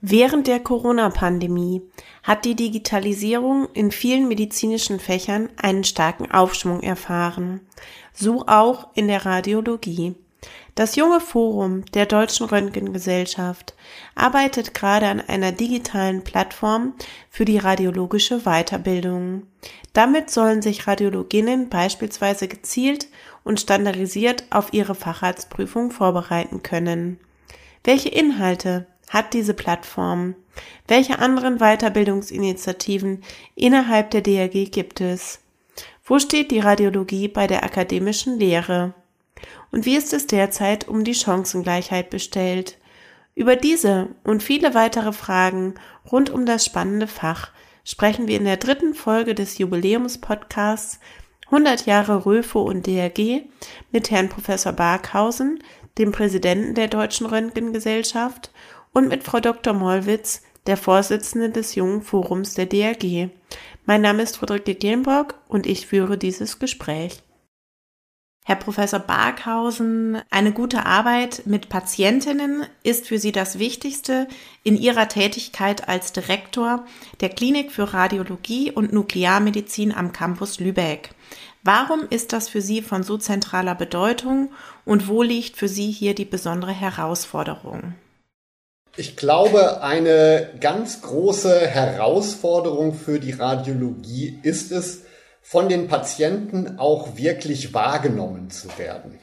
Während der Corona-Pandemie hat die Digitalisierung in vielen medizinischen Fächern einen starken Aufschwung erfahren, so auch in der Radiologie. Das junge Forum der Deutschen Röntgengesellschaft arbeitet gerade an einer digitalen Plattform für die radiologische Weiterbildung. Damit sollen sich Radiologinnen beispielsweise gezielt und standardisiert auf ihre Facharztprüfung vorbereiten können. Welche Inhalte hat diese Plattform? Welche anderen Weiterbildungsinitiativen innerhalb der DRG gibt es? Wo steht die Radiologie bei der akademischen Lehre? Und wie ist es derzeit um die Chancengleichheit bestellt? Über diese und viele weitere Fragen rund um das spannende Fach sprechen wir in der dritten Folge des Jubiläumspodcasts 100 Jahre Röfo und DRG mit Herrn Professor Barkhausen, dem Präsidenten der Deutschen Röntgengesellschaft und mit Frau Dr. Mollwitz, der Vorsitzende des Jungen Forums der DRG. Mein Name ist Friederike Gillenbrock und ich führe dieses Gespräch. Herr Professor Barkhausen, eine gute Arbeit mit Patientinnen ist für Sie das Wichtigste in Ihrer Tätigkeit als Direktor der Klinik für Radiologie und Nuklearmedizin am Campus Lübeck. Warum ist das für Sie von so zentraler Bedeutung und wo liegt für Sie hier die besondere Herausforderung? Ich glaube, eine ganz große Herausforderung für die Radiologie ist es, von den Patienten auch wirklich wahrgenommen zu werden.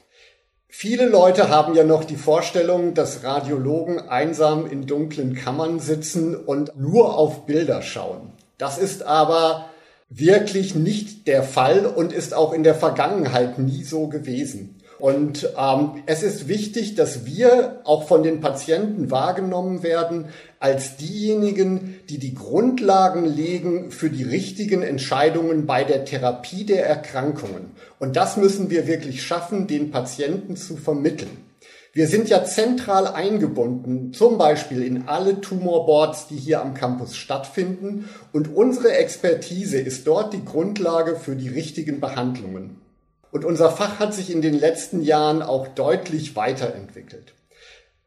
Viele Leute haben ja noch die Vorstellung, dass Radiologen einsam in dunklen Kammern sitzen und nur auf Bilder schauen. Das ist aber wirklich nicht der Fall und ist auch in der Vergangenheit nie so gewesen. Und ähm, es ist wichtig, dass wir auch von den Patienten wahrgenommen werden als diejenigen, die die Grundlagen legen für die richtigen Entscheidungen bei der Therapie der Erkrankungen. Und das müssen wir wirklich schaffen, den Patienten zu vermitteln. Wir sind ja zentral eingebunden, zum Beispiel in alle Tumorboards, die hier am Campus stattfinden. Und unsere Expertise ist dort die Grundlage für die richtigen Behandlungen. Und unser Fach hat sich in den letzten Jahren auch deutlich weiterentwickelt.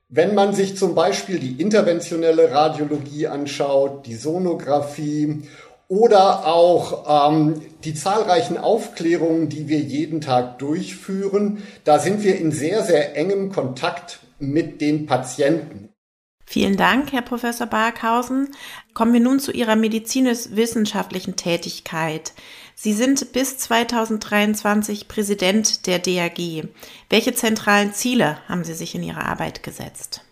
Wenn man sich zum Beispiel die interventionelle Radiologie anschaut, die Sonographie oder auch ähm, die zahlreichen Aufklärungen, die wir jeden Tag durchführen, da sind wir in sehr, sehr engem Kontakt mit den Patienten. Vielen Dank, Herr Professor Barkhausen. Kommen wir nun zu Ihrer medizinisch-wissenschaftlichen Tätigkeit. Sie sind bis 2023 Präsident der DAG. Welche zentralen Ziele haben Sie sich in Ihrer Arbeit gesetzt?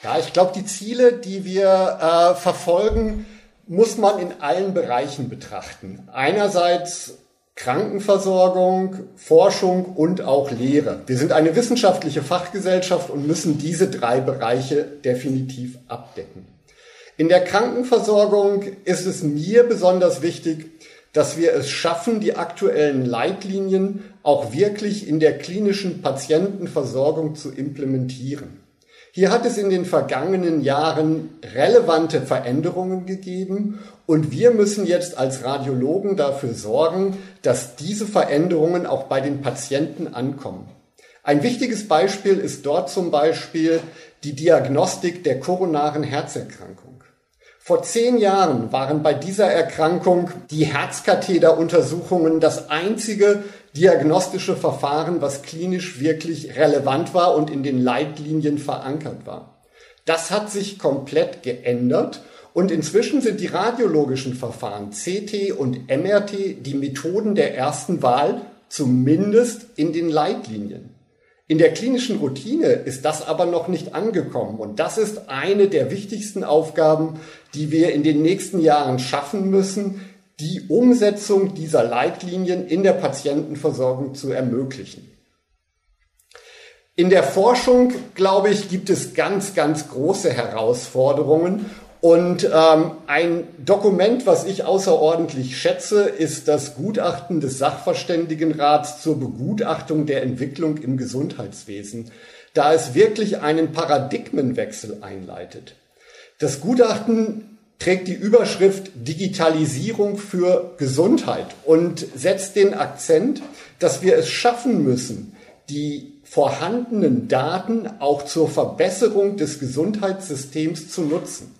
Ja, ich glaube, die Ziele, die wir äh, verfolgen, muss man in allen Bereichen betrachten. Einerseits Krankenversorgung, Forschung und auch Lehre. Wir sind eine wissenschaftliche Fachgesellschaft und müssen diese drei Bereiche definitiv abdecken. In der Krankenversorgung ist es mir besonders wichtig, dass wir es schaffen, die aktuellen Leitlinien auch wirklich in der klinischen Patientenversorgung zu implementieren. Hier hat es in den vergangenen Jahren relevante Veränderungen gegeben und wir müssen jetzt als Radiologen dafür sorgen, dass diese Veränderungen auch bei den Patienten ankommen. Ein wichtiges Beispiel ist dort zum Beispiel die Diagnostik der koronaren Herzerkrankung. Vor zehn Jahren waren bei dieser Erkrankung die Herzkatheteruntersuchungen das einzige diagnostische Verfahren, was klinisch wirklich relevant war und in den Leitlinien verankert war. Das hat sich komplett geändert und inzwischen sind die radiologischen Verfahren CT und MRT die Methoden der ersten Wahl, zumindest in den Leitlinien. In der klinischen Routine ist das aber noch nicht angekommen. Und das ist eine der wichtigsten Aufgaben, die wir in den nächsten Jahren schaffen müssen, die Umsetzung dieser Leitlinien in der Patientenversorgung zu ermöglichen. In der Forschung, glaube ich, gibt es ganz, ganz große Herausforderungen und ähm, ein Dokument, was ich außerordentlich schätze, ist das Gutachten des Sachverständigenrats zur Begutachtung der Entwicklung im Gesundheitswesen, da es wirklich einen Paradigmenwechsel einleitet. Das Gutachten trägt die Überschrift Digitalisierung für Gesundheit und setzt den Akzent, dass wir es schaffen müssen, die vorhandenen Daten auch zur Verbesserung des Gesundheitssystems zu nutzen.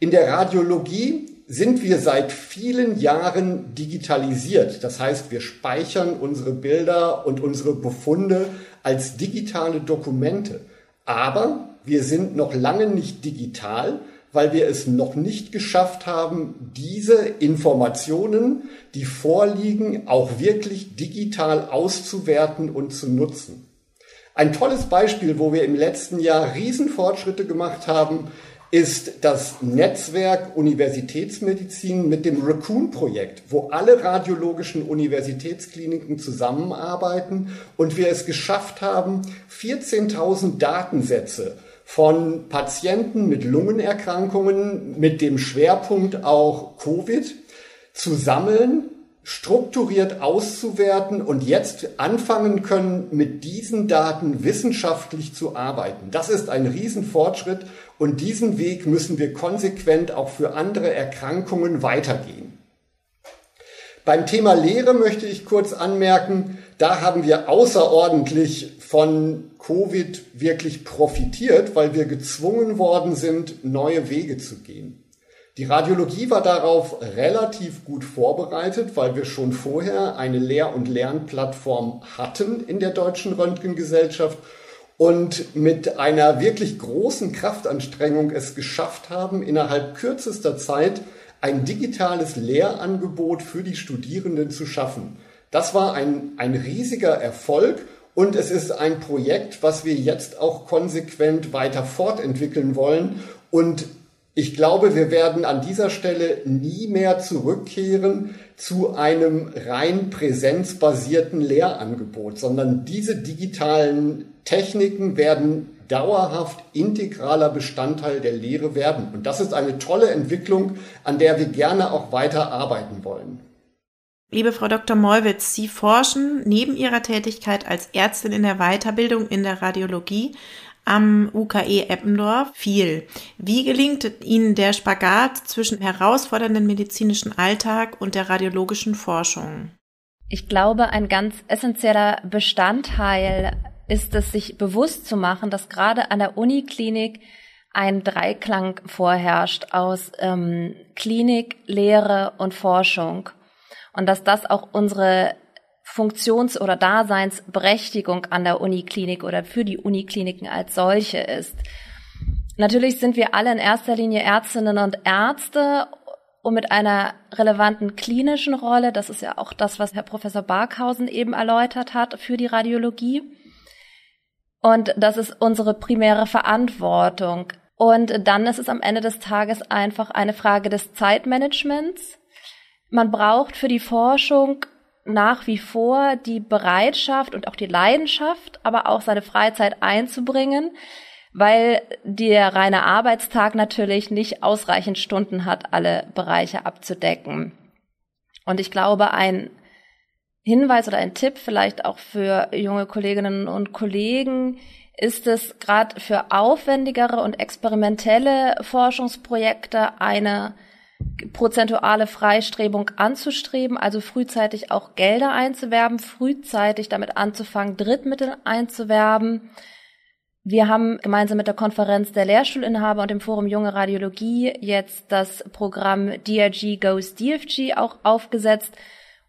In der Radiologie sind wir seit vielen Jahren digitalisiert. Das heißt, wir speichern unsere Bilder und unsere Befunde als digitale Dokumente. Aber wir sind noch lange nicht digital, weil wir es noch nicht geschafft haben, diese Informationen, die vorliegen, auch wirklich digital auszuwerten und zu nutzen. Ein tolles Beispiel, wo wir im letzten Jahr Riesenfortschritte gemacht haben, ist das Netzwerk Universitätsmedizin mit dem Raccoon-Projekt, wo alle radiologischen Universitätskliniken zusammenarbeiten und wir es geschafft haben, 14.000 Datensätze von Patienten mit Lungenerkrankungen mit dem Schwerpunkt auch Covid zu sammeln, strukturiert auszuwerten und jetzt anfangen können, mit diesen Daten wissenschaftlich zu arbeiten. Das ist ein Riesenfortschritt und diesen Weg müssen wir konsequent auch für andere Erkrankungen weitergehen. Beim Thema Lehre möchte ich kurz anmerken, da haben wir außerordentlich von Covid wirklich profitiert, weil wir gezwungen worden sind, neue Wege zu gehen. Die Radiologie war darauf relativ gut vorbereitet, weil wir schon vorher eine Lehr- und Lernplattform hatten in der deutschen Röntgengesellschaft und mit einer wirklich großen Kraftanstrengung es geschafft haben, innerhalb kürzester Zeit ein digitales Lehrangebot für die Studierenden zu schaffen. Das war ein, ein riesiger Erfolg und es ist ein Projekt, was wir jetzt auch konsequent weiter fortentwickeln wollen. Und ich glaube, wir werden an dieser Stelle nie mehr zurückkehren zu einem rein präsenzbasierten Lehrangebot, sondern diese digitalen Techniken werden dauerhaft integraler Bestandteil der Lehre werden. Und das ist eine tolle Entwicklung, an der wir gerne auch weiter arbeiten wollen. Liebe Frau Dr. Mollwitz, Sie forschen neben Ihrer Tätigkeit als Ärztin in der Weiterbildung in der Radiologie am UKE Eppendorf viel. Wie gelingt Ihnen der Spagat zwischen herausfordernden medizinischen Alltag und der radiologischen Forschung? Ich glaube, ein ganz essentieller Bestandteil ist es, sich bewusst zu machen, dass gerade an der Uniklinik ein Dreiklang vorherrscht aus ähm, Klinik, Lehre und Forschung und dass das auch unsere Funktions- oder Daseinsberechtigung an der Uniklinik oder für die Unikliniken als solche ist. Natürlich sind wir alle in erster Linie Ärztinnen und Ärzte und mit einer relevanten klinischen Rolle, das ist ja auch das, was Herr Professor Barkhausen eben erläutert hat für die Radiologie. Und das ist unsere primäre Verantwortung. Und dann ist es am Ende des Tages einfach eine Frage des Zeitmanagements man braucht für die Forschung nach wie vor die Bereitschaft und auch die Leidenschaft, aber auch seine Freizeit einzubringen, weil der reine Arbeitstag natürlich nicht ausreichend Stunden hat, alle Bereiche abzudecken. Und ich glaube, ein Hinweis oder ein Tipp vielleicht auch für junge Kolleginnen und Kollegen ist es gerade für aufwendigere und experimentelle Forschungsprojekte eine prozentuale Freistrebung anzustreben, also frühzeitig auch Gelder einzuwerben, frühzeitig damit anzufangen, Drittmittel einzuwerben. Wir haben gemeinsam mit der Konferenz der Lehrstuhlinhaber und dem Forum Junge Radiologie jetzt das Programm DRG Goes DFG auch aufgesetzt,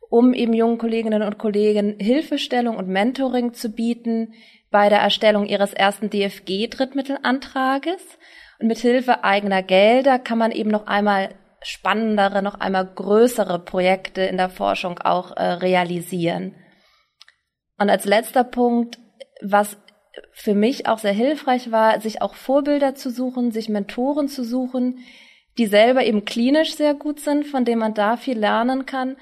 um eben jungen Kolleginnen und Kollegen Hilfestellung und Mentoring zu bieten bei der Erstellung ihres ersten DFG-Drittmittelantrages. Und mit Hilfe eigener Gelder kann man eben noch einmal spannendere, noch einmal größere Projekte in der Forschung auch äh, realisieren. Und als letzter Punkt, was für mich auch sehr hilfreich war, sich auch Vorbilder zu suchen, sich Mentoren zu suchen, die selber eben klinisch sehr gut sind, von denen man da viel lernen kann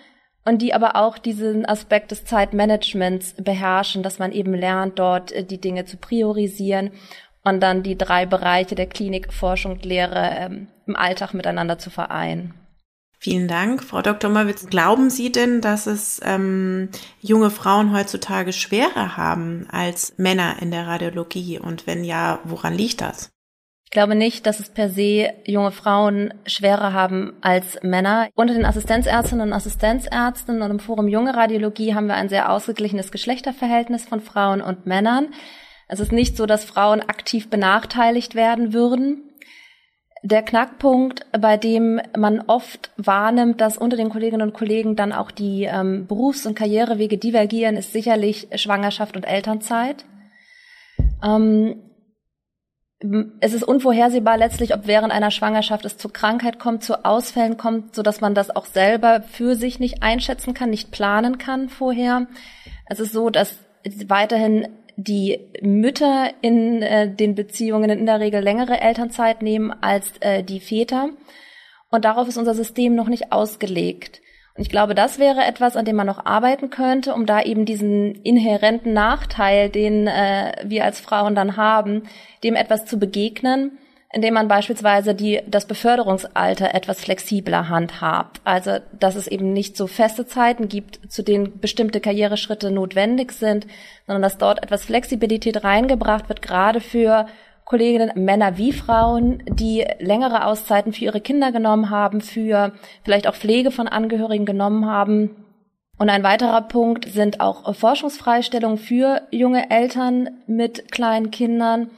und die aber auch diesen Aspekt des Zeitmanagements beherrschen, dass man eben lernt, dort äh, die Dinge zu priorisieren und dann die drei Bereiche der Klinik, Forschung und Lehre ähm, im Alltag miteinander zu vereinen. Vielen Dank, Frau Dr. Mawitz. Glauben Sie denn, dass es ähm, junge Frauen heutzutage schwerer haben als Männer in der Radiologie? Und wenn ja, woran liegt das? Ich glaube nicht, dass es per se junge Frauen schwerer haben als Männer. Unter den Assistenzärztinnen und Assistenzärzten und im Forum Junge Radiologie haben wir ein sehr ausgeglichenes Geschlechterverhältnis von Frauen und Männern. Es ist nicht so, dass Frauen aktiv benachteiligt werden würden. der Knackpunkt, bei dem man oft wahrnimmt, dass unter den Kolleginnen und Kollegen dann auch die ähm, Berufs- und Karrierewege divergieren, ist sicherlich Schwangerschaft und Elternzeit. Ähm, es ist unvorhersehbar letztlich, ob während einer Schwangerschaft es zu Krankheit kommt, zu Ausfällen kommt, so dass man das auch selber für sich nicht einschätzen kann, nicht planen kann vorher. Es ist so, dass weiterhin die Mütter in äh, den Beziehungen in der Regel längere Elternzeit nehmen als äh, die Väter. Und darauf ist unser System noch nicht ausgelegt. Und ich glaube, das wäre etwas, an dem man noch arbeiten könnte, um da eben diesen inhärenten Nachteil, den äh, wir als Frauen dann haben, dem etwas zu begegnen indem man beispielsweise die, das Beförderungsalter etwas flexibler handhabt. Also, dass es eben nicht so feste Zeiten gibt, zu denen bestimmte Karriereschritte notwendig sind, sondern dass dort etwas Flexibilität reingebracht wird, gerade für Kolleginnen, Männer wie Frauen, die längere Auszeiten für ihre Kinder genommen haben, für vielleicht auch Pflege von Angehörigen genommen haben. Und ein weiterer Punkt sind auch Forschungsfreistellungen für junge Eltern mit kleinen Kindern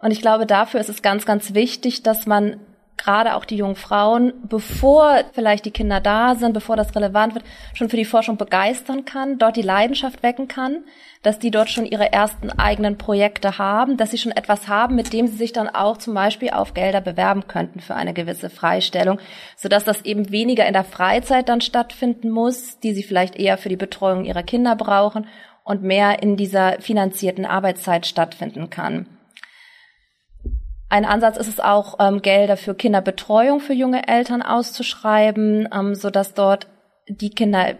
und ich glaube, dafür ist es ganz, ganz wichtig, dass man gerade auch die jungen Frauen, bevor vielleicht die Kinder da sind, bevor das relevant wird, schon für die Forschung begeistern kann, dort die Leidenschaft wecken kann, dass die dort schon ihre ersten eigenen Projekte haben, dass sie schon etwas haben, mit dem sie sich dann auch zum Beispiel auf Gelder bewerben könnten für eine gewisse Freistellung, sodass das eben weniger in der Freizeit dann stattfinden muss, die sie vielleicht eher für die Betreuung ihrer Kinder brauchen und mehr in dieser finanzierten Arbeitszeit stattfinden kann. Ein Ansatz ist es auch, ähm, Gelder für Kinderbetreuung für junge Eltern auszuschreiben, ähm, so dass dort die Kinder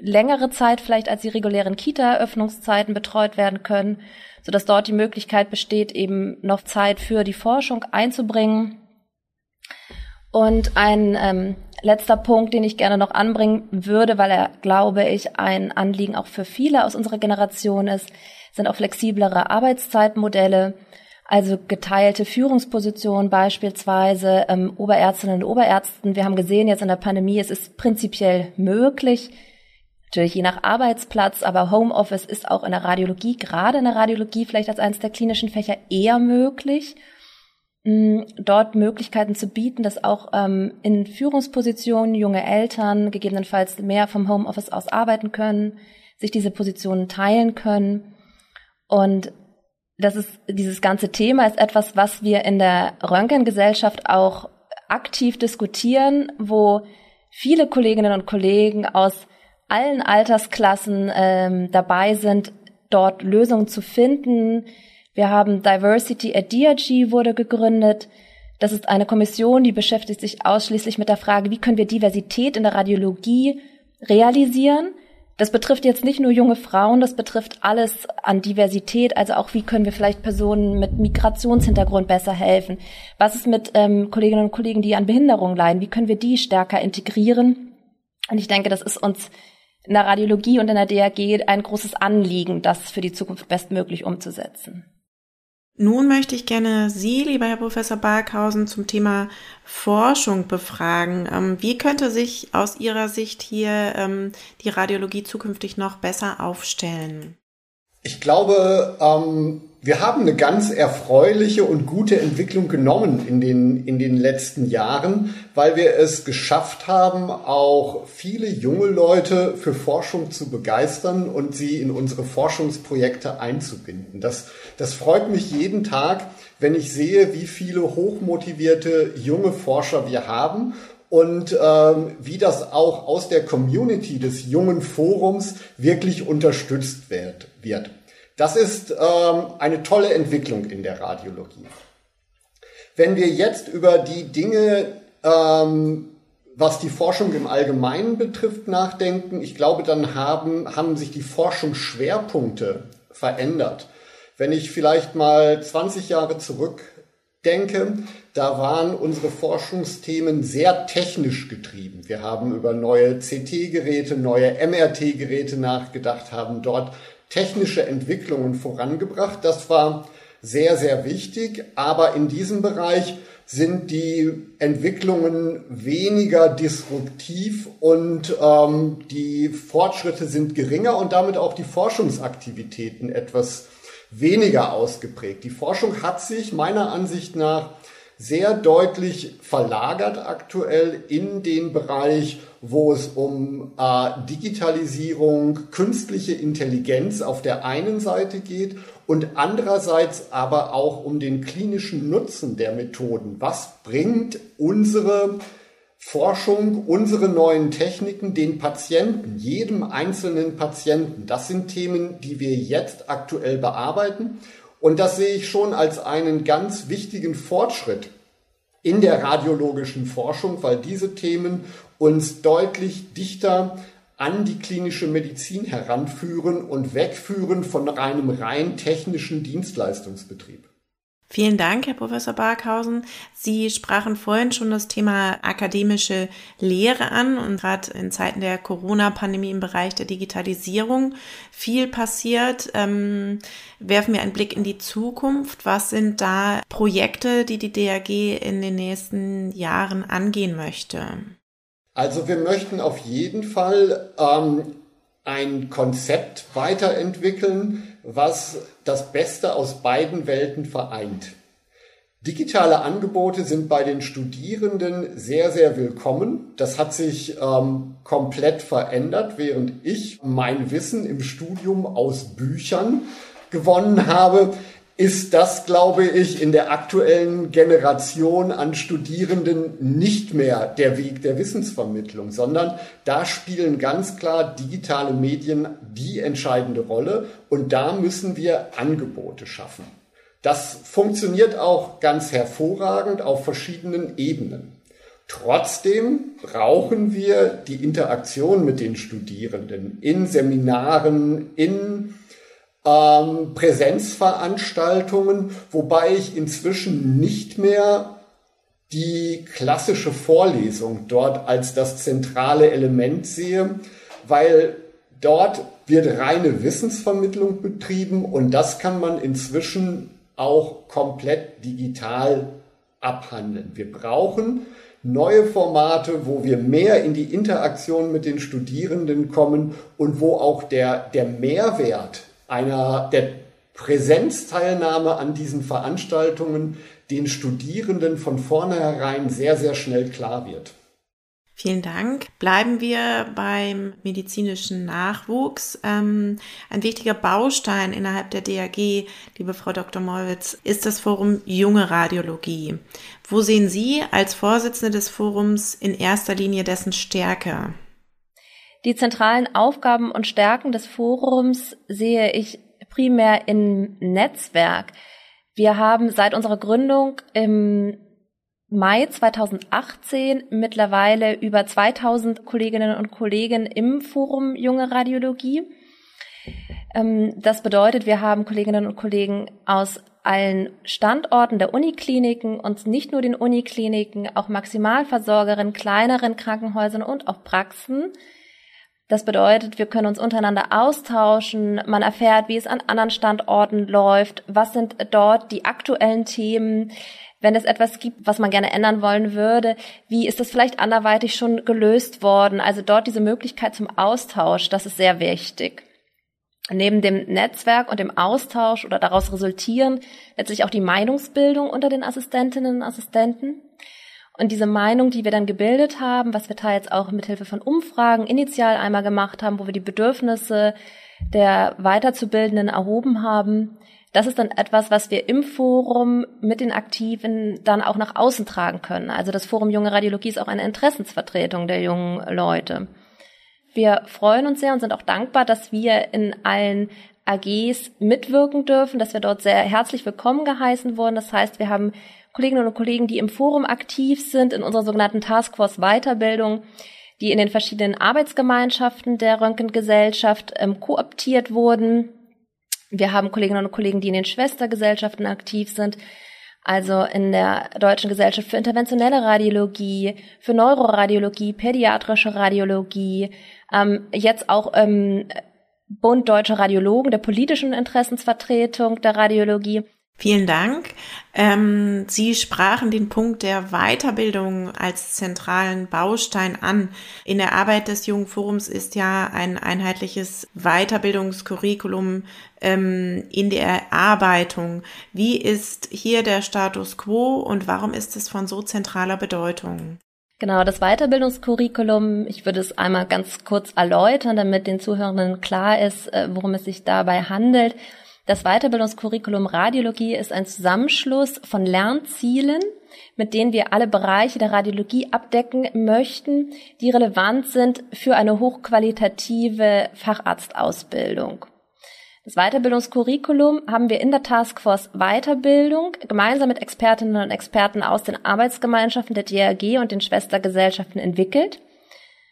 längere Zeit vielleicht als die regulären Kita-Eröffnungszeiten betreut werden können, so dass dort die Möglichkeit besteht, eben noch Zeit für die Forschung einzubringen. Und ein ähm, letzter Punkt, den ich gerne noch anbringen würde, weil er, glaube ich, ein Anliegen auch für viele aus unserer Generation ist, sind auch flexiblere Arbeitszeitmodelle also geteilte Führungspositionen beispielsweise, ähm, Oberärztinnen und Oberärzten. Wir haben gesehen jetzt in der Pandemie, es ist prinzipiell möglich, natürlich je nach Arbeitsplatz, aber Homeoffice ist auch in der Radiologie, gerade in der Radiologie vielleicht als eines der klinischen Fächer eher möglich, mh, dort Möglichkeiten zu bieten, dass auch ähm, in Führungspositionen junge Eltern gegebenenfalls mehr vom Homeoffice aus arbeiten können, sich diese Positionen teilen können. Und das ist, dieses ganze Thema ist etwas, was wir in der Röntgengesellschaft auch aktiv diskutieren, wo viele Kolleginnen und Kollegen aus allen Altersklassen ähm, dabei sind, dort Lösungen zu finden. Wir haben Diversity at DRG wurde gegründet. Das ist eine Kommission, die beschäftigt sich ausschließlich mit der Frage, wie können wir Diversität in der Radiologie realisieren? Das betrifft jetzt nicht nur junge Frauen, das betrifft alles an Diversität, also auch wie können wir vielleicht Personen mit Migrationshintergrund besser helfen? Was ist mit ähm, Kolleginnen und Kollegen, die an Behinderung leiden? Wie können wir die stärker integrieren? Und ich denke, das ist uns in der Radiologie und in der DRG ein großes Anliegen, das für die Zukunft bestmöglich umzusetzen. Nun möchte ich gerne Sie, lieber Herr Professor Barkhausen, zum Thema Forschung befragen. Ähm, wie könnte sich aus Ihrer Sicht hier ähm, die Radiologie zukünftig noch besser aufstellen? Ich glaube, ähm, wir haben eine ganz erfreuliche und gute Entwicklung genommen in den, in den letzten Jahren, weil wir es geschafft haben, auch viele junge Leute für Forschung zu begeistern und sie in unsere Forschungsprojekte einzubinden. Das, das freut mich jeden Tag, wenn ich sehe, wie viele hochmotivierte junge Forscher wir haben und ähm, wie das auch aus der Community des jungen Forums wirklich unterstützt wird. wird. Das ist ähm, eine tolle Entwicklung in der Radiologie. Wenn wir jetzt über die Dinge, ähm, was die Forschung im Allgemeinen betrifft, nachdenken, ich glaube, dann haben, haben sich die Forschungsschwerpunkte verändert. Wenn ich vielleicht mal 20 Jahre zurückdenke, da waren unsere Forschungsthemen sehr technisch getrieben. Wir haben über neue CT-Geräte, neue MRT-Geräte nachgedacht, haben dort technische Entwicklungen vorangebracht. Das war sehr, sehr wichtig. Aber in diesem Bereich sind die Entwicklungen weniger disruptiv und ähm, die Fortschritte sind geringer und damit auch die Forschungsaktivitäten etwas weniger ausgeprägt. Die Forschung hat sich meiner Ansicht nach sehr deutlich verlagert aktuell in den Bereich, wo es um äh, Digitalisierung, künstliche Intelligenz auf der einen Seite geht und andererseits aber auch um den klinischen Nutzen der Methoden. Was bringt unsere Forschung, unsere neuen Techniken den Patienten, jedem einzelnen Patienten? Das sind Themen, die wir jetzt aktuell bearbeiten. Und das sehe ich schon als einen ganz wichtigen Fortschritt in der radiologischen Forschung, weil diese Themen uns deutlich dichter an die klinische Medizin heranführen und wegführen von einem rein technischen Dienstleistungsbetrieb. Vielen Dank, Herr Professor Barkhausen. Sie sprachen vorhin schon das Thema akademische Lehre an und gerade in Zeiten der Corona-Pandemie im Bereich der Digitalisierung viel passiert. Ähm, werfen wir einen Blick in die Zukunft. Was sind da Projekte, die die DAG in den nächsten Jahren angehen möchte? Also wir möchten auf jeden Fall ähm, ein Konzept weiterentwickeln, was das Beste aus beiden Welten vereint. Digitale Angebote sind bei den Studierenden sehr, sehr willkommen. Das hat sich ähm, komplett verändert, während ich mein Wissen im Studium aus Büchern gewonnen habe, ist das, glaube ich, in der aktuellen Generation an Studierenden nicht mehr der Weg der Wissensvermittlung, sondern da spielen ganz klar digitale Medien die entscheidende Rolle und da müssen wir Angebote schaffen. Das funktioniert auch ganz hervorragend auf verschiedenen Ebenen. Trotzdem brauchen wir die Interaktion mit den Studierenden in Seminaren, in ähm, Präsenzveranstaltungen, wobei ich inzwischen nicht mehr die klassische Vorlesung dort als das zentrale Element sehe, weil dort wird reine Wissensvermittlung betrieben und das kann man inzwischen auch komplett digital abhandeln. Wir brauchen neue Formate, wo wir mehr in die Interaktion mit den Studierenden kommen und wo auch der, der Mehrwert einer der Präsenzteilnahme an diesen Veranstaltungen den Studierenden von vornherein sehr, sehr schnell klar wird. Vielen Dank. Bleiben wir beim medizinischen Nachwuchs. Ähm, ein wichtiger Baustein innerhalb der DAG, liebe Frau Dr. Mollwitz, ist das Forum Junge Radiologie. Wo sehen Sie als Vorsitzende des Forums in erster Linie dessen Stärke? Die zentralen Aufgaben und Stärken des Forums sehe ich primär im Netzwerk. Wir haben seit unserer Gründung im Mai 2018 mittlerweile über 2000 Kolleginnen und Kollegen im Forum Junge Radiologie. Ähm, das bedeutet, wir haben Kolleginnen und Kollegen aus allen Standorten der Unikliniken und nicht nur den Unikliniken, auch Maximalversorgerinnen, kleineren Krankenhäusern und auch Praxen, das bedeutet, wir können uns untereinander austauschen, man erfährt, wie es an anderen Standorten läuft, was sind dort die aktuellen Themen, wenn es etwas gibt, was man gerne ändern wollen würde, wie ist das vielleicht anderweitig schon gelöst worden? Also dort diese Möglichkeit zum Austausch, das ist sehr wichtig. Neben dem Netzwerk und dem Austausch oder daraus resultieren letztlich auch die Meinungsbildung unter den Assistentinnen und Assistenten. Und diese Meinung, die wir dann gebildet haben, was wir teils auch mithilfe von Umfragen initial einmal gemacht haben, wo wir die Bedürfnisse der Weiterzubildenden erhoben haben, das ist dann etwas, was wir im Forum mit den Aktiven dann auch nach außen tragen können. Also das Forum Junge Radiologie ist auch eine Interessensvertretung der jungen Leute. Wir freuen uns sehr und sind auch dankbar, dass wir in allen AGs mitwirken dürfen, dass wir dort sehr herzlich willkommen geheißen wurden. Das heißt, wir haben Kolleginnen und Kollegen, die im Forum aktiv sind, in unserer sogenannten Taskforce Weiterbildung, die in den verschiedenen Arbeitsgemeinschaften der Röntgengesellschaft ähm, kooptiert wurden. Wir haben Kolleginnen und Kollegen, die in den Schwestergesellschaften aktiv sind, also in der Deutschen Gesellschaft für interventionelle Radiologie, für Neuroradiologie, pädiatrische Radiologie, ähm, jetzt auch ähm, Bund Deutscher Radiologen, der politischen Interessensvertretung der Radiologie. Vielen Dank. Ähm, Sie sprachen den Punkt der Weiterbildung als zentralen Baustein an. In der Arbeit des Jungen Forums ist ja ein einheitliches Weiterbildungskurriculum ähm, in der Erarbeitung. Wie ist hier der Status quo und warum ist es von so zentraler Bedeutung? Genau, das Weiterbildungskurriculum, ich würde es einmal ganz kurz erläutern, damit den Zuhörenden klar ist, äh, worum es sich dabei handelt. Das Weiterbildungskurriculum Radiologie ist ein Zusammenschluss von Lernzielen, mit denen wir alle Bereiche der Radiologie abdecken möchten, die relevant sind für eine hochqualitative Facharztausbildung. Das Weiterbildungskurriculum haben wir in der Taskforce Weiterbildung gemeinsam mit Expertinnen und Experten aus den Arbeitsgemeinschaften der DRG und den Schwestergesellschaften entwickelt.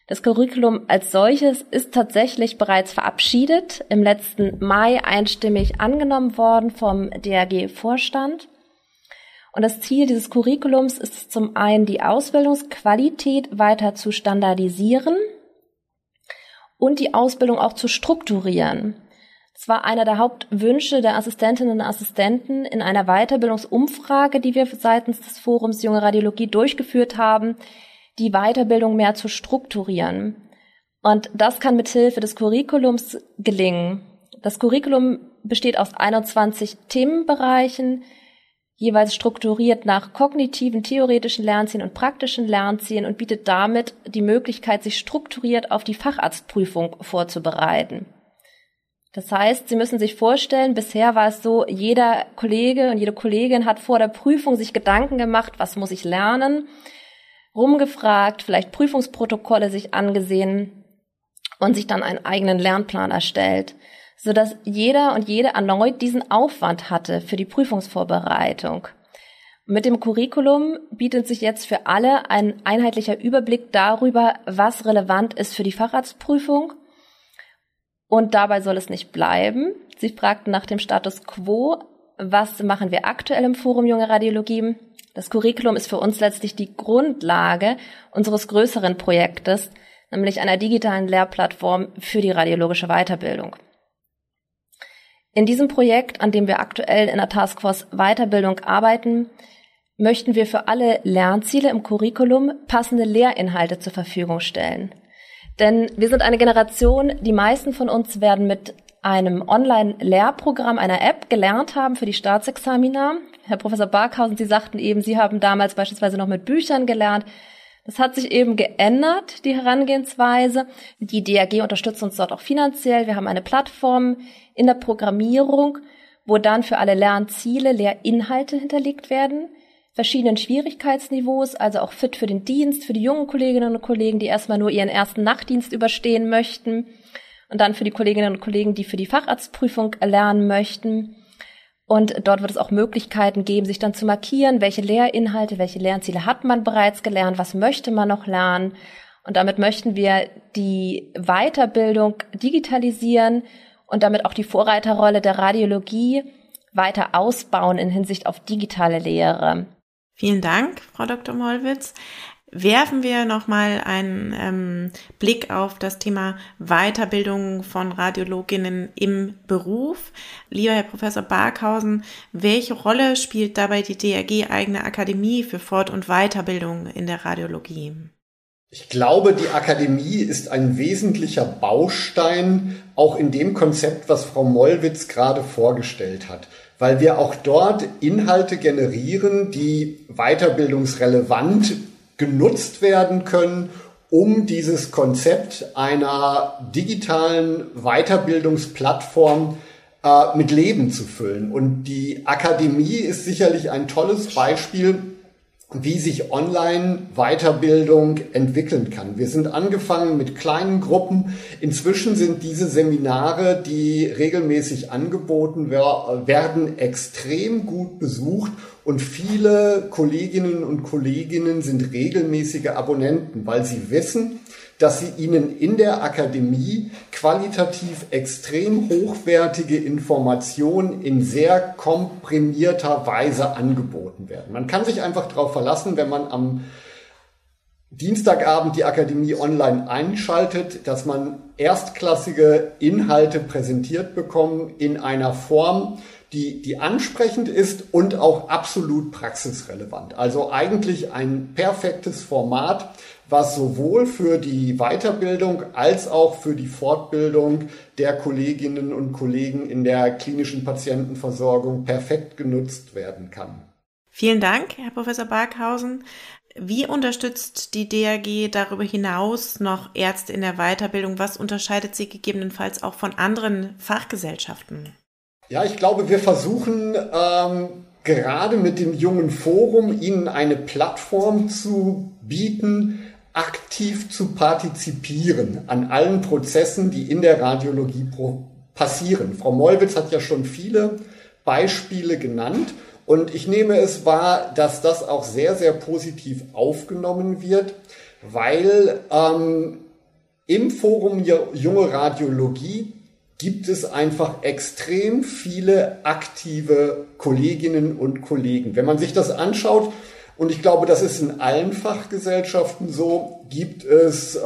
Das Curriculum als solches ist tatsächlich bereits verabschiedet, im letzten Mai einstimmig angenommen worden vom DRG-Vorstand. Und das Ziel dieses Curriculums ist zum einen, die Ausbildungsqualität weiter zu standardisieren und die Ausbildung auch zu strukturieren. Das war einer der Hauptwünsche der Assistentinnen und Assistenten in einer Weiterbildungsumfrage, die wir seitens des Forums Junge Radiologie durchgeführt haben, die Weiterbildung mehr zu strukturieren. Und das kann mithilfe des Curriculums gelingen. Das Curriculum besteht aus 21 Themenbereichen, jeweils strukturiert nach kognitiven, theoretischen Lernzielen und praktischen Lernzielen und bietet damit die Möglichkeit, sich strukturiert auf die Facharztprüfung vorzubereiten. Das heißt, Sie müssen sich vorstellen, bisher war es so, jeder Kollege und jede Kollegin hat vor der Prüfung sich Gedanken gemacht, was muss ich lernen, rumgefragt, vielleicht Prüfungsprotokolle sich angesehen und sich dann einen eigenen Lernplan erstellt, so dass jeder und jede erneut diesen Aufwand hatte für die Prüfungsvorbereitung. Mit dem Curriculum bietet sich jetzt für alle ein einheitlicher Überblick darüber, was relevant ist für die Facharztprüfung. Und dabei soll es nicht bleiben. Sie fragten nach dem Status quo. Was machen wir aktuell im Forum Junge Radiologie? Das Curriculum ist für uns letztlich die Grundlage unseres größeren Projektes, nämlich einer digitalen Lehrplattform für die radiologische Weiterbildung. In diesem Projekt, an dem wir aktuell in der Taskforce Weiterbildung arbeiten, möchten wir für alle Lernziele im Curriculum passende Lehrinhalte zur Verfügung stellen. Denn wir sind eine Generation, die meisten von uns werden mit einem Online-Lehrprogramm, einer App gelernt haben für die Staatsexamina. Herr Professor Barkhausen, Sie sagten eben, Sie haben damals beispielsweise noch mit Büchern gelernt. Das hat sich eben geändert, die Herangehensweise. Die DRG unterstützt uns dort auch finanziell. Wir haben eine Plattform in der Programmierung, wo dann für alle Lernziele Lehrinhalte hinterlegt werden, verschiedenen Schwierigkeitsniveaus, also auch fit für den Dienst, für die jungen Kolleginnen und Kollegen, die erstmal nur ihren ersten Nachtdienst überstehen möchten und dann für die Kolleginnen und Kollegen, die für die Facharztprüfung lernen möchten. Und dort wird es auch Möglichkeiten geben, sich dann zu markieren, welche Lehrinhalte, welche Lernziele hat man bereits gelernt, was möchte man noch lernen. Und damit möchten wir die Weiterbildung digitalisieren und damit auch die Vorreiterrolle der Radiologie weiter ausbauen in Hinsicht auf digitale Lehre. Vielen Dank, Frau Dr. Mollwitz werfen wir nochmal einen ähm, Blick auf das Thema Weiterbildung von Radiologinnen im Beruf. Lieber Herr Professor Barkhausen, welche Rolle spielt dabei die DRG eigene Akademie für Fort- und Weiterbildung in der Radiologie? Ich glaube, die Akademie ist ein wesentlicher Baustein auch in dem Konzept, was Frau Mollwitz gerade vorgestellt hat weil wir auch dort Inhalte generieren, die weiterbildungsrelevant genutzt werden können, um dieses Konzept einer digitalen Weiterbildungsplattform äh, mit Leben zu füllen. Und die Akademie ist sicherlich ein tolles Beispiel, wie sich Online-Weiterbildung entwickeln kann. Wir sind angefangen mit kleinen Gruppen. Inzwischen sind diese Seminare, die regelmäßig angeboten werden, extrem gut besucht und viele Kolleginnen und Kolleginnen sind regelmäßige Abonnenten, weil sie wissen, dass sie ihnen in der Akademie qualitativ extrem hochwertige Informationen in sehr komprimierter Weise angeboten werden. Man kann sich einfach darauf verlassen, wenn man am Dienstagabend die Akademie online einschaltet, dass man erstklassige Inhalte präsentiert bekommt in einer Form, die, die ansprechend ist und auch absolut praxisrelevant. Also eigentlich ein perfektes Format, was sowohl für die Weiterbildung als auch für die Fortbildung der Kolleginnen und Kollegen in der klinischen Patientenversorgung perfekt genutzt werden kann. Vielen Dank, Herr Professor Barkhausen. Wie unterstützt die DAG darüber hinaus noch Ärzte in der Weiterbildung? Was unterscheidet sie gegebenenfalls auch von anderen Fachgesellschaften? Ja, ich glaube, wir versuchen ähm, gerade mit dem jungen Forum Ihnen eine Plattform zu bieten, aktiv zu partizipieren an allen Prozessen, die in der Radiologie passieren. Frau Mollwitz hat ja schon viele Beispiele genannt und ich nehme es wahr, dass das auch sehr, sehr positiv aufgenommen wird, weil ähm, im Forum Junge Radiologie gibt es einfach extrem viele aktive Kolleginnen und Kollegen. Wenn man sich das anschaut, und ich glaube, das ist in allen Fachgesellschaften so, gibt es äh,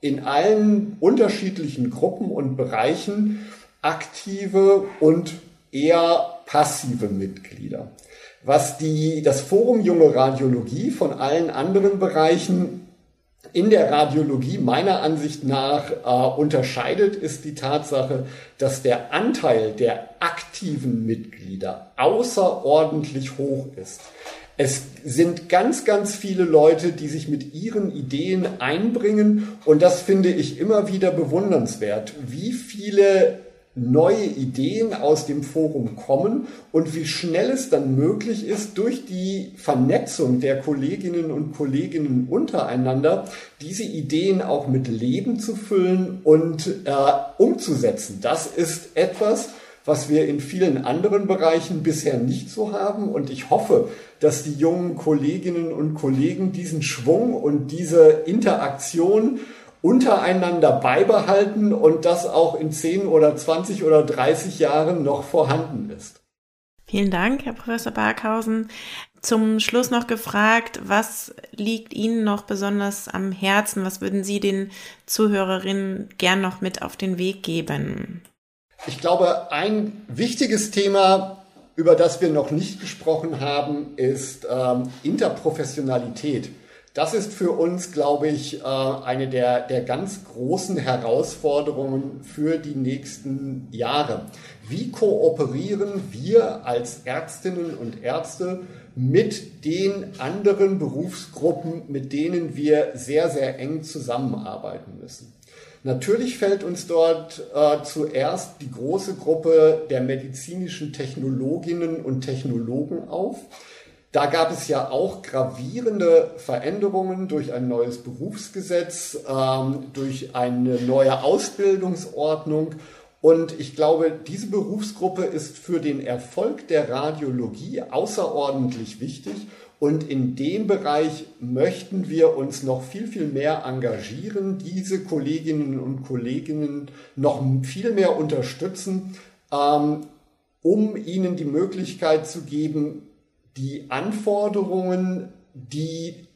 in allen unterschiedlichen Gruppen und Bereichen aktive und eher passive Mitglieder. Was die, das Forum Junge Radiologie von allen anderen Bereichen in der Radiologie meiner Ansicht nach äh, unterscheidet, ist die Tatsache, dass der Anteil der aktiven Mitglieder außerordentlich hoch ist. Es sind ganz, ganz viele Leute, die sich mit ihren Ideen einbringen und das finde ich immer wieder bewundernswert, wie viele neue Ideen aus dem Forum kommen und wie schnell es dann möglich ist, durch die Vernetzung der Kolleginnen und Kollegen untereinander diese Ideen auch mit Leben zu füllen und äh, umzusetzen. Das ist etwas, was wir in vielen anderen Bereichen bisher nicht so haben. Und ich hoffe, dass die jungen Kolleginnen und Kollegen diesen Schwung und diese Interaktion untereinander beibehalten und das auch in 10 oder 20 oder 30 Jahren noch vorhanden ist. Vielen Dank, Herr Professor Barkhausen. Zum Schluss noch gefragt, was liegt Ihnen noch besonders am Herzen? Was würden Sie den Zuhörerinnen gern noch mit auf den Weg geben? Ich glaube, ein wichtiges Thema, über das wir noch nicht gesprochen haben, ist ähm, Interprofessionalität. Das ist für uns, glaube ich, äh, eine der, der ganz großen Herausforderungen für die nächsten Jahre. Wie kooperieren wir als Ärztinnen und Ärzte mit den anderen Berufsgruppen, mit denen wir sehr, sehr eng zusammenarbeiten müssen? Natürlich fällt uns dort äh, zuerst die große Gruppe der medizinischen Technologinnen und Technologen auf da gab es ja auch gravierende Veränderungen durch ein neues Berufsgesetz, ähm, durch eine neue Ausbildungsordnung. Und ich glaube, diese Berufsgruppe ist für den Erfolg der Radiologie außerordentlich wichtig. Und in dem Bereich möchten wir uns noch viel, viel mehr engagieren, diese Kolleginnen und Kollegen noch viel mehr unterstützen, ähm, um ihnen die Möglichkeit zu geben, die Anforderungen, die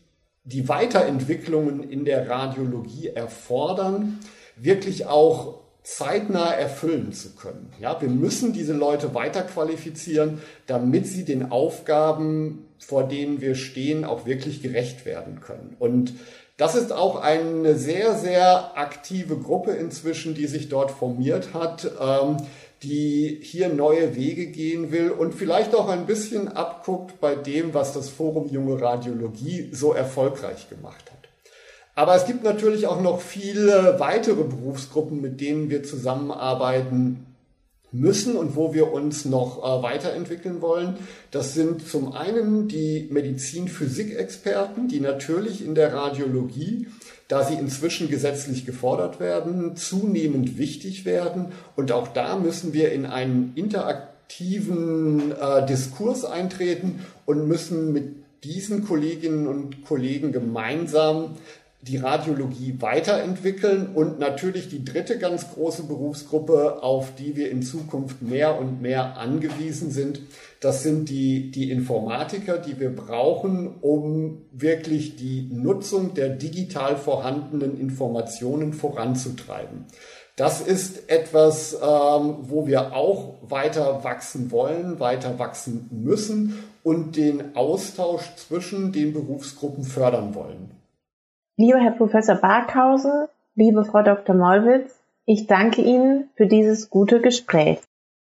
die Weiterentwicklungen in der Radiologie erfordern, wirklich auch zeitnah erfüllen zu können. Ja, wir müssen diese Leute weiterqualifizieren, damit sie den Aufgaben, vor denen wir stehen, auch wirklich gerecht werden können. Und das ist auch eine sehr, sehr aktive Gruppe inzwischen, die sich dort formiert hat. Ähm, die hier neue Wege gehen will und vielleicht auch ein bisschen abguckt bei dem, was das Forum Junge Radiologie so erfolgreich gemacht hat. Aber es gibt natürlich auch noch viele weitere Berufsgruppen, mit denen wir zusammenarbeiten müssen und wo wir uns noch äh, weiterentwickeln wollen. Das sind zum einen die Medizin-Physik-Experten, die natürlich in der Radiologie da sie inzwischen gesetzlich gefordert werden, zunehmend wichtig werden. Und auch da müssen wir in einen interaktiven äh, Diskurs eintreten und müssen mit diesen Kolleginnen und Kollegen gemeinsam die Radiologie weiterentwickeln und natürlich die dritte ganz große Berufsgruppe, auf die wir in Zukunft mehr und mehr angewiesen sind. Das sind die, die Informatiker, die wir brauchen, um wirklich die Nutzung der digital vorhandenen Informationen voranzutreiben. Das ist etwas, ähm, wo wir auch weiter wachsen wollen, weiter wachsen müssen und den Austausch zwischen den Berufsgruppen fördern wollen. Lieber Herr Professor Barkhausen, liebe Frau Dr. Mollwitz, ich danke Ihnen für dieses gute Gespräch.